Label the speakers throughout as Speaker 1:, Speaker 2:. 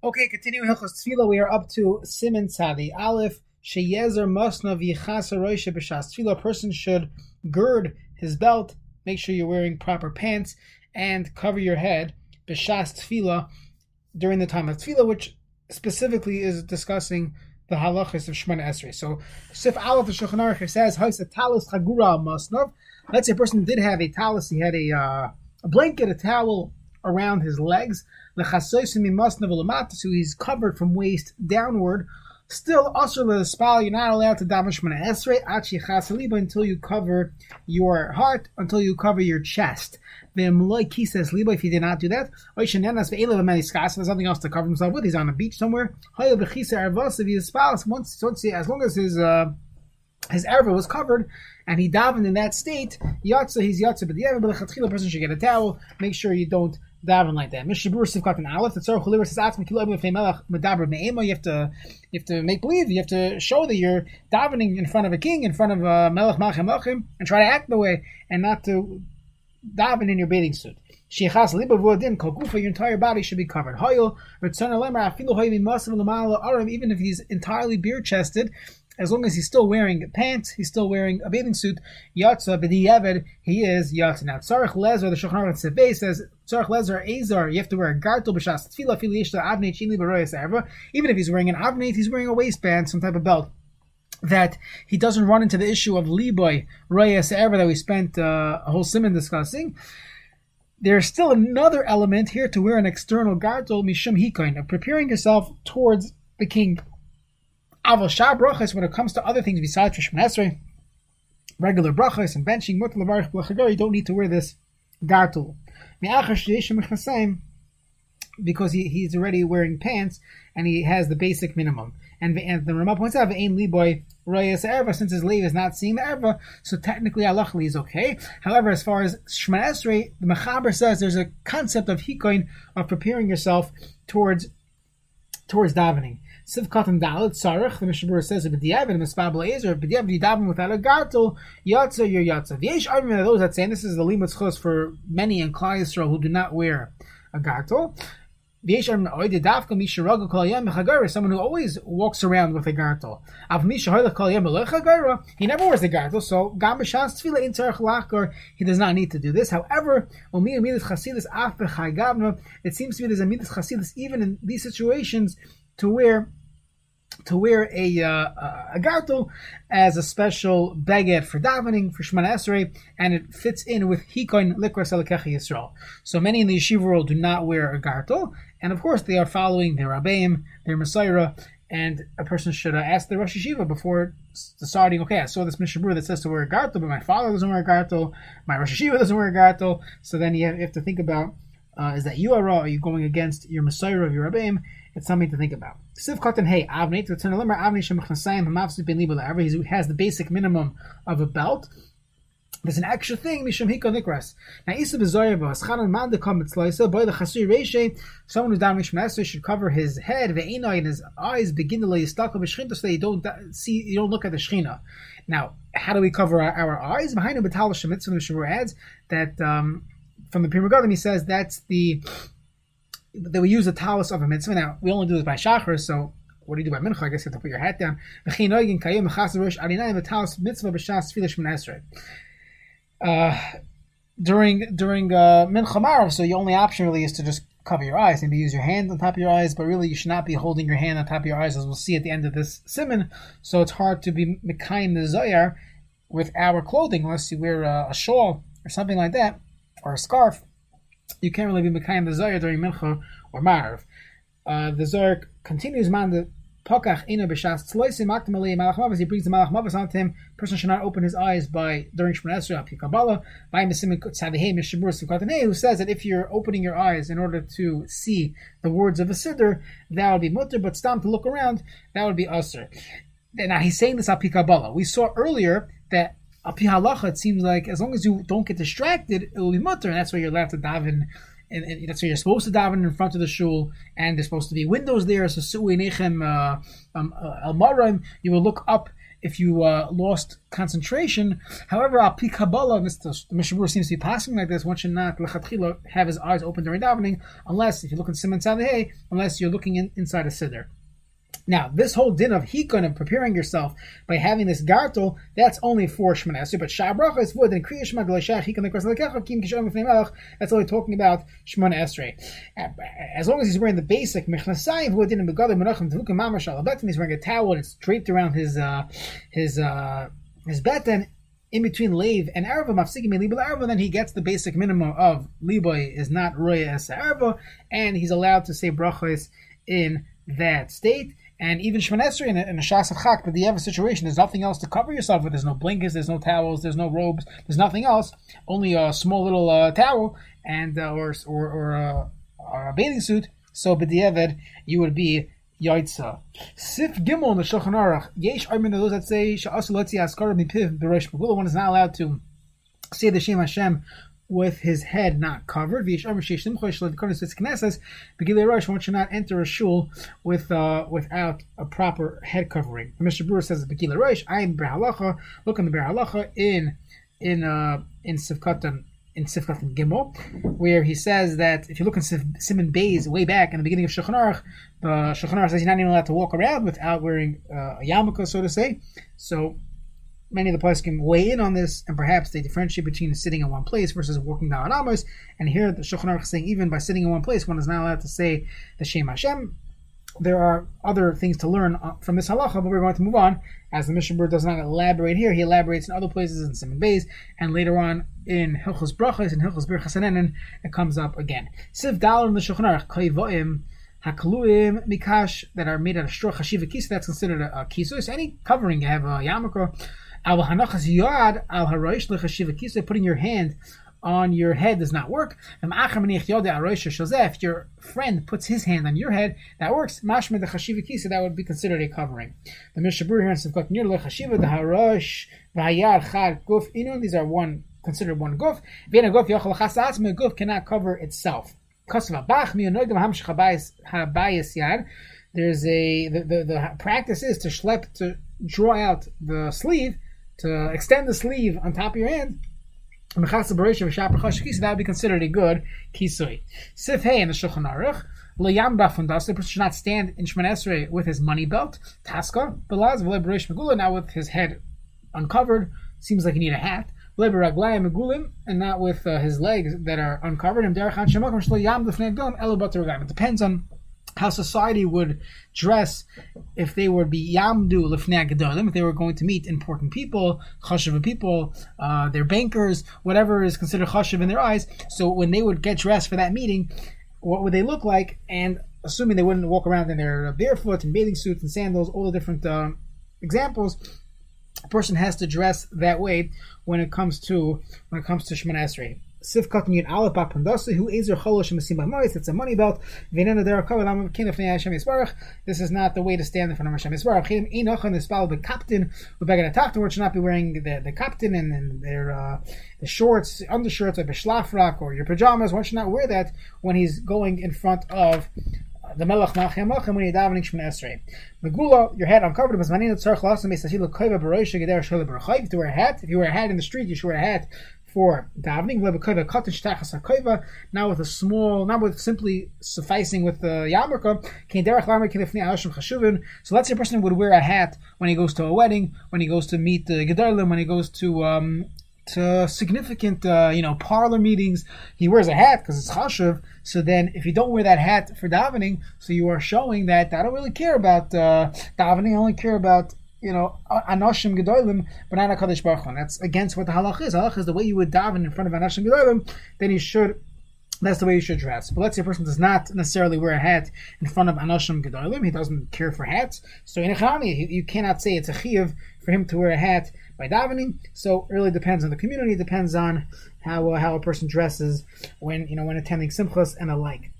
Speaker 1: Okay, continuing Hilchos Tefillah, we are up to Siman Tzadi Aleph. Sheyezer Masna V'Yichasa Roisha B'Shas Tefillah. A person should gird his belt, make sure you're wearing proper pants, and cover your head B'Shas Tefillah during the time of Tefillah, which specifically is discussing the halachas of Shemana Esrei. So, Sif Aleph the Aruch says, "Ha'isa talis chagura masnav." Let's say a person did have a talis, he had a uh, a blanket, a towel around his legs. So he's covered from waist downward. Still, also the spal, you're not allowed to Shemana Esrei until you cover your heart, until you cover your chest. If he did not do that, there's nothing else to cover himself with. He's on a beach somewhere. Once, once as long as his uh, his erva was covered, and he davened in that state, yatsa, he's yatsa, but the person should get a towel. Make sure you don't daven like that. Mishnah Berurah Sivkat and Aleph. The Tzarech Chuliver says, "Atzmi kilo ibn melech medaber me'ema." You have to, you have to make believe. You have to show that you're davening in front of a king, in front of a melech machem machem, and try to act the way, and not to daven in your bathing suit. Sheichas libavodin kogufa, your entire body should be covered. Hoyel return alemer afilu hoyim masav lamala aram, even if he's entirely beer chested, as long as he's still wearing pants, he's still wearing a bathing suit. Yatsa b'di'evid, he is yatsa. Now, Tzarech Lezer, the Shulchan Aruch says, Tzarech Lezer Azar, you have to wear a gartel b'shas tefillah fili avnei chini b'royas erva. Even if he's wearing an avnei, he's wearing a waistband, some type of belt. That he doesn't run into the issue of liboy royas erva that we spent uh, a whole simon discussing. There's still another element here to wear an external gartel mishum hikoin of preparing yourself towards the king Aval Shah brachas, when it comes to other things besides Esrei, regular brachas and benching, mutal b'lachagar, you don't need to wear this gartul. Because he, he's already wearing pants and he has the basic minimum. And the, and the Ramah points out, "Ain liboy royas erva," since his leave is not seeing the erva, so technically halachli is okay. However, as far as Esrei, the Mechaber says there's a concept of hikoin of preparing yourself towards towards davening. Sivkat and Dalit Sarach, the Mishnah Berurah says, B'diavad and Mispab Le'ezer, B'diavad Yidavim without a gartel, Yatza, your Yatza. V'yesh argument of those that say, and this is the Limut Chos for many in Klal Yisrael who do not wear a Kol B'chagara, someone who always walks around with a gartel. Av Mishahoylech Kol Yem B'chagara, he never wears a gartel, so Gam B'shas Tfila in Tzarech Lachar, he does not need to do this. However, Omi Amidas Chasidus Af B'chagavna, it seems to me there's a Amidas Chasidus even in these situations to wear to wear a uh, a gartel as a special baguette for davening for Shemana Esrei, and it fits in with hikoin likras alakechi Yisrael. So many in the yeshiva world do not wear a gartel, and of course they are following their rabbeim, their messiah, and a person should uh, ask the Rosh Yeshiva before deciding, okay, I saw this Mishnah Berurah that says to wear a gartel, but my father doesn't wear a gartel, my Rosh Yeshiva doesn't wear a gartel, so then you have, you have to think about, uh, is that you are raw, are you going against your messiah of your rabbeim, it's something to think about. Siv Katan Hey Avnei to turn a limmer Avnei Shemachasayim Hamavsi Ben Libo He has the basic minimum of a belt. There's an extra thing Mishum Hiko Nikras. Now Isa Bezoyeva Schanan Man de Komet Sloisa Boy the Chasui Reshe. Someone who's down Mishmaster should cover his head Ve'enai and his eyes begin to lay stuck of Shchinta so that you don't see you don't look at the Shchina. Now, how do we cover our, our eyes? Behind the Batal Shemitz, the adds that um, from the Pri Megadim he says that's the that we use the talus of a mitzvah. Now we only do this by shachar, so what do you do by mincha? I guess you have to put your hat down. Uh, during during uh, mincha so the only option really is to just cover your eyes. Maybe use your hand on top of your eyes, but really you should not be holding your hand on top of your eyes, as we'll see at the end of this simon. So it's hard to be mekayim the zoyar with our clothing unless you wear a, a shawl or something like that or a scarf you can't really be Mekayim the Zohar during Mincha or Marv. Uh, the Zohar continues, man, the Pokach ina b'shas tzloisim aktim malach mavas. He brings the malach mavas onto him. Person should not open his eyes by during Shemon Esrei api Kabbalah by Tzavihei Mishnah Berurah Sukatanei, who says that if you're opening your eyes in order to see the words of a siddur, that would be mutter, but stam to look around, that would be usr. Now he's saying this api Kabbalah. We saw earlier that halacha, it seems like as long as you don't get distracted, it will be mutter, and that's why you're allowed to daven. And, and that's why you're supposed to daven in front of the shul, and there's supposed to be windows there. So su'inechem uh, um, uh, al marim, you will look up if you uh, lost concentration. However, al pi Kabbalah, Mr. Mishnah Berurah seems to be passing like this. One should not have his eyes open during davening, unless if you look in Simon Sadeh, unless you're looking in, inside a siddur. Now, this whole din of hikun and preparing yourself by having this gartel, that's only for Shemana but Shabracha is wood and Kriya Shema Delashach hikon Lekecha Kim Kishon Melech. That's only talking about Shemana Esrei. As long as he's wearing the basic Mechnasayim wood din and Begadim Menachem Alabetin, he's wearing a towel and it's draped around his uh, his uh, his. In between Lev and Arva, Mafsikim Libel Arva, then he gets the basic minimum of Liboy is not Roya Es Arva, and he's allowed to say brachos in that state. And even Shemon in a, a Shas of Chak, but the other situation, there's nothing else to cover yourself with. There's no blankets, there's no towels, there's no robes, there's nothing else. Only a small little uh, towel and uh, or or, or, uh, or, a bathing suit. So b'diavad, you would be Yaitza. Sif Gimel in the Shulchan Aruch. Yesh Armin those that say Sha'asu Lotzi Askar Mipiv Berosh One is not allowed to say the Shem Hashem with his head not covered. One should not enter a shul with uh, without a proper head covering. Mr. Brewer says Begila Rosh, I am Biur Halacha, look on the Biur Halacha in in uh, in Sivkatan in Sifkat Gimel, where he says that if you look in Simon Bays way back in the beginning of Shulchan Aruch, the Shulchan Aruch says you're not even allowed to walk around without wearing uh, a yarmulke, so to say. So many of the players can weigh in on this, and perhaps they differentiate between sitting in one place versus walking down Amos. And here the Shulchan Aruch is saying even by sitting in one place, one is not allowed to say the Shem Hashem. There are other things to learn uh, from this halacha, but we're going to move on. As the Mishnah does not elaborate here, he elaborates in other places in Simon Bays, and later on in Hilchos Brachas and Hilchos Birchas it comes up again. Siv Dalar in the Shulchan Aruch, Hakaluim mikash that are made out of straw chashiva kisa, that's considered a, a kisus. Any covering, you have a yarmulke, Al hanachas yad al haroish lechashiva Putting your hand on your head does not work. If your friend puts his hand on your head, that works. Mashma the chashiva kisa, that would be considered a covering. The Mishnah Berurah here in Sivkot near lechashiva the harosh v'hayar chad guf inu. These are one considered one guf. V'ena guf yochel chasatzma guf cannot cover itself. There's a the, the, the practice is to schlep to draw out the sleeve to extend the sleeve on top of your hand, that would be considered a good kisui. Sif hey in the Shulchan Aruch, leyamba fundas, the person should not stand in Shemon with his money belt, taska, belaz v'leberesh megula, now with his head uncovered, seems like he need a hat, v'leberaglayim megulim, and not with uh, his legs that are uncovered, and derech shemakom shlo yam defnei gdom, elu It depends on how society would dress if they would be yamdu lifnei if they were going to meet important people, chashiv people, uh, their bankers, whatever is considered chashiv in their eyes. So when they would get dressed for that meeting, what would they look like? And assuming they wouldn't walk around in their barefoot and bathing suits and sandals, all the different uh, examples, a person has to dress that way when it comes to when it comes to Shemon Esrei. Sifkat Yud Aleph Bapandasi, who Ezer Cholosh Mesim B'Mois, it's a money belt. V'nena Der Kol Lam Kin Fnei Hashem Yisbarach. This is not the way to stand in front of Hashem Yisbarach. Chim Enoch the Spal Captain, who began to talk to her, should not be wearing the, the captain and, and their uh, the shorts, undershirts, like a shlafrak or your pajamas. One should not wear that when he's going in front of the Melech Malchem Malchem when you're davening Shemon Esrei. Megula, your head uncovered. But Manina Tzarch Lasam Esachila Koiva Baroisha Geder Shola Barachayv. If you wear a hat, if you wear a hat in the street, you should wear a hat for davening. Now with a small, not with simply sufficing with the yarmulke. So let's say a person would wear a hat when he goes to a wedding, when he goes to meet the gedalim, when he goes to um, to significant, uh, you know, parlor meetings. He wears a hat because it's chashuv. So then, if you don't wear that hat for davening, so you are showing that I don't really care about uh, davening. I only care about you know, Anoshim Gedolim, Banana Kadosh Baruch Hu. That's against what the halach is. Halach is the way you would daven in front of Anoshim Gedolim, then you should, that's the way you should dress. But let's say a person does not necessarily wear a hat in front of Anoshim Gedolim, he doesn't care for hats. So in a Chani, you cannot say it's a chiv for him to wear a hat by davening. So it really depends on the community, it depends on how, uh, how a person dresses when, you know, when attending simchas and the like.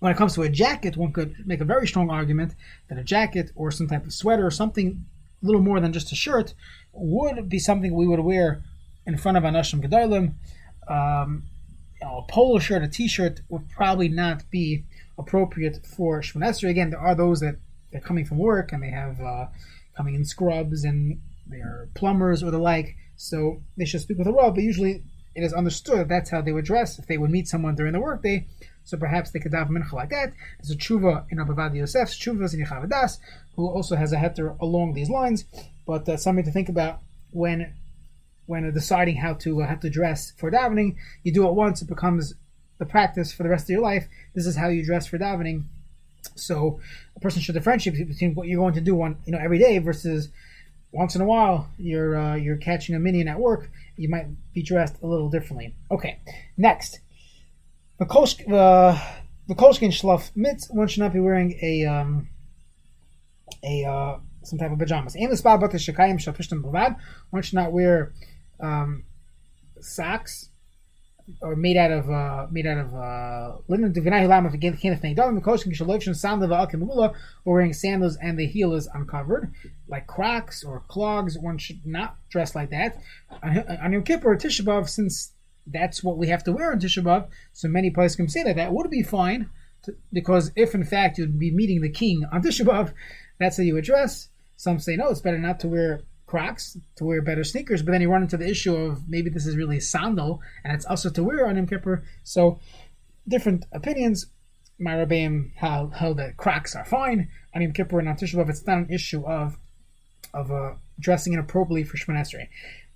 Speaker 1: When it comes to a jacket, one could make a very strong argument that a jacket or some type of sweater or something a little more than just a shirt would be something we would wear in front of Anashim Gedalim. Um, you know, a polo shirt, a t-shirt would probably not be appropriate for Shemon Again, there are those that they're coming from work and they have uh, coming in scrubs and they're plumbers or the like. So they should speak with a Rav, but usually it is understood that that's how they would dress if they would meet someone during the workday. So perhaps they could have mincha like that. There's a tshuva in Ovadia Yosef's tshuvas in Yechaveh Daas, who also has a heter along these lines. But uh, something to think about when when deciding how to uh, how to dress for davening. You do it once; it becomes the practice for the rest of your life. This is how you dress for davening. So a person should differentiate between what you're going to do one you know every day versus once in a while you're uh, you're catching a minion at work. You might be dressed a little differently. Okay, next the Kolsk, uh, the Schlaf Mitz, one should not be wearing a um, a uh, some type of pajamas. Aim the spot but the Shekayim shall push them One should not wear um, socks or made out of uh, made out of uh, or wearing sandals and the heel is uncovered, like Crocs or clogs. One should not dress like that. On Yom Kippur or since that's what we have to wear on Tisha B'av, so many places can say that that would be fine, to, because if in fact you'd be meeting the king on Tisha B'av, that's how you would dress. Some say no, it's better not to wear Crocs to wear better sneakers, but then you run into the issue of maybe this is really a sandal and it's also to wear on Yom Kippur. So different opinions. My Rabbeim held, held that Crocs are fine on Yom Kippur and on Tisha. It's not an issue of of uh, dressing inappropriately for Shemon Esrei.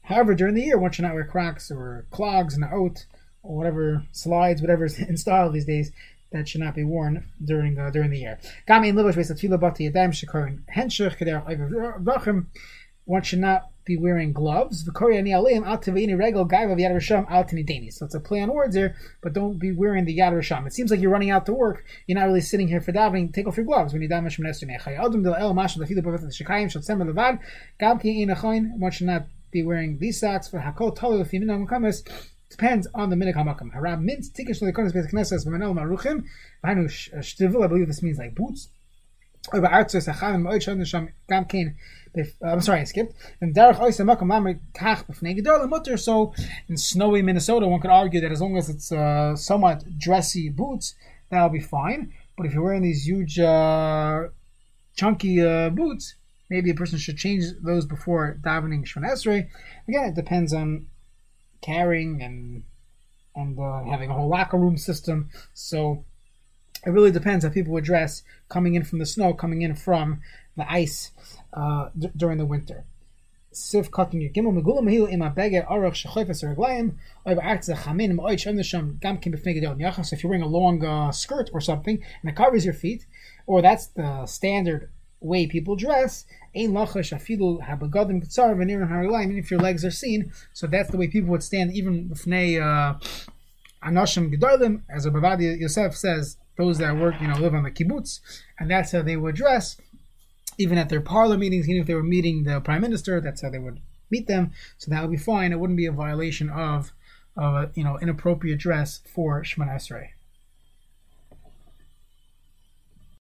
Speaker 1: However, during the year, one should not wear Crocs or clogs and oat or whatever slides, whatever is in style these days. That should not be worn during uh, during the year one should not be wearing gloves. So it's a play on words here, but don't be wearing the Yad Risham. It seems like you're running out to work. You're not really sitting here for davening. Take off your gloves when you daven One should not be wearing these socks for Depends on the minhag hamakam. Harab mint shtivul. I believe this means like boots. Gam kain I'm sorry, I skipped. And Mutter. So in snowy Minnesota, one could argue that as long as it's uh, somewhat dressy boots, that'll be fine. But if you're wearing these huge, uh, chunky uh, boots, maybe a person should change those before davening Shemon Esrei. Again, it depends on carrying and and uh, having a whole locker room system. So it really depends how people would dress coming in from the snow, coming in from the ice uh, d- during the winter. Siv cotton gimel megula mahil im abege arach shechayfes reglayim oiv artz chamin moed shem nesham gam kim b'fnei gedol yachas. If you're wearing a long uh, skirt or something and it covers your feet, or that's the standard way people dress, ein lachash afilu habegadim ktsar v'nirim hariglayim. If your legs are seen, so that's the way people would stand even b'fnei uh, anashim gedolim, as Ovadia Yosef says. Those that work, you know, live on the kibbutz, and that's how they would dress even at their parlor meetings, even if they were meeting the prime minister, that's how they would meet them. So that would be fine. It wouldn't be a violation of, of you know, inappropriate dress for Shemon Esrei.